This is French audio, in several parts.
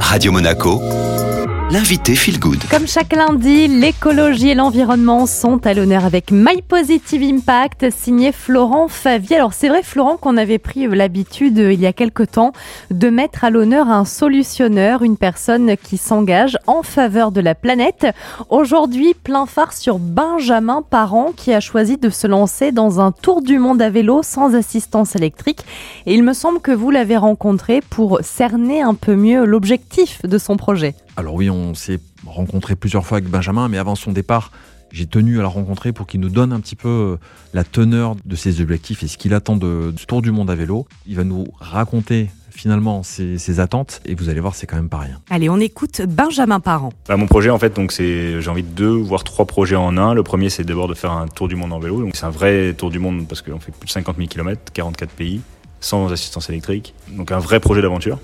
Radio Monaco, l'invité Feel Good. Comme chaque lundi, l'écologie et l'environnement sont à l'honneur avec My Positive Impact, signé Florent Favier. Alors c'est vrai, Florent, qu'on avait pris l'habitude il y a quelque temps de mettre à l'honneur un solutionneur, une personne qui s'engage en faveur de la planète. Aujourd'hui, plein phare sur Benjamin Parent qui a choisi de se lancer dans un tour du monde à vélo sans assistance électrique. Et il me semble que vous l'avez rencontré pour cerner un peu mieux l'objectif de son projet. Alors oui, on s'est rencontré plusieurs fois avec Benjamin, mais avant son départ, j'ai tenu à la rencontrer pour qu'il nous donne un petit peu euh, la teneur de ses objectifs et ce qu'il attend de, du Tour du Monde à vélo. Il va nous raconter finalement ses, ses attentes et vous allez voir, c'est quand même pas rien. Allez, on écoute Benjamin Parent. Bah, mon projet, en fait, donc c'est, j'ai envie de deux, voire trois projets en un. Le premier, c'est d'abord de faire un tour du monde en vélo. Donc, c'est un vrai tour du monde parce qu'on fait plus de 50 000 km, 44 pays, sans assistance électrique. Donc, un vrai projet d'aventure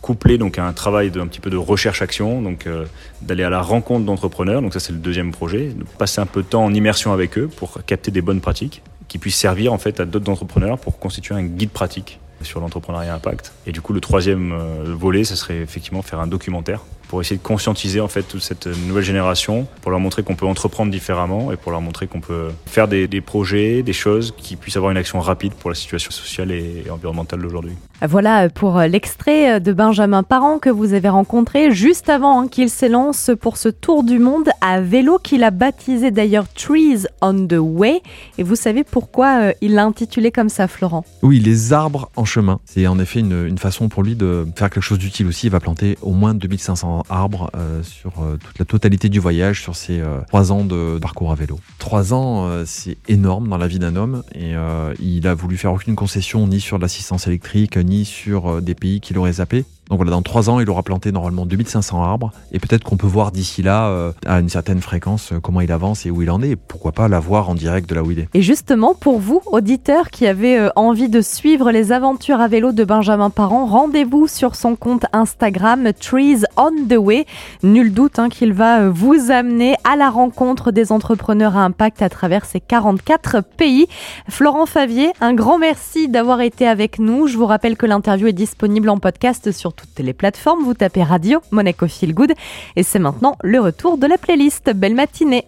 couplé donc à un travail de un petit peu de recherche action donc euh, d'aller à la rencontre d'entrepreneurs. Donc ça c'est le deuxième projet de passer un peu de temps en immersion avec eux pour capter des bonnes pratiques qui puissent servir en fait à d'autres entrepreneurs pour constituer un guide pratique sur l'entrepreneuriat impact. Et du coup le troisième euh, volet ça serait effectivement faire un documentaire pour essayer de conscientiser en fait toute cette nouvelle génération, pour leur montrer qu'on peut entreprendre différemment et pour leur montrer qu'on peut faire des, des, projets, des choses qui puissent avoir une action rapide pour la situation sociale et, et environnementale d'aujourd'hui. Voilà pour l'extrait de Benjamin Parent que vous avez rencontré juste avant hein, qu'il s'élance pour ce tour du monde à vélo qu'il a baptisé d'ailleurs Trees on the Way. Et vous savez pourquoi euh, il l'a intitulé comme ça, Florent? Oui, les arbres en chemin. C'est en effet une, une, façon pour lui de faire quelque chose d'utile aussi. Il va planter au moins 2500 arbres euh, sur euh, toute la totalité du voyage, sur ces euh, trois ans de parcours à vélo. Trois ans, c'est énorme dans la vie d'un homme et il a voulu faire aucune concession ni sur l'assistance électrique, ni sur des pays qu'il aurait zappé. Donc voilà, dans trois ans, il aura planté normalement 2500 arbres et peut-être qu'on peut voir d'ici là, euh, à une certaine fréquence, euh, comment il avance et où il en est. Et pourquoi pas la voir en direct de là où il est. Et justement, pour vous, auditeurs qui avez euh, envie de suivre les aventures à vélo de Benjamin Parent, rendez-vous sur son compte Instagram Trees on the Way. Nul doute hein, qu'il va vous amener à la rencontre des entrepreneurs à impact à travers ces 44 pays. Florent Favier, un grand merci d'avoir été avec nous. Je vous rappelle que l'interview est disponible en podcast sur toutes les plateformes. Vous tapez Radio Monaco Feel Good et c'est maintenant le retour de la playlist. Belle matinée.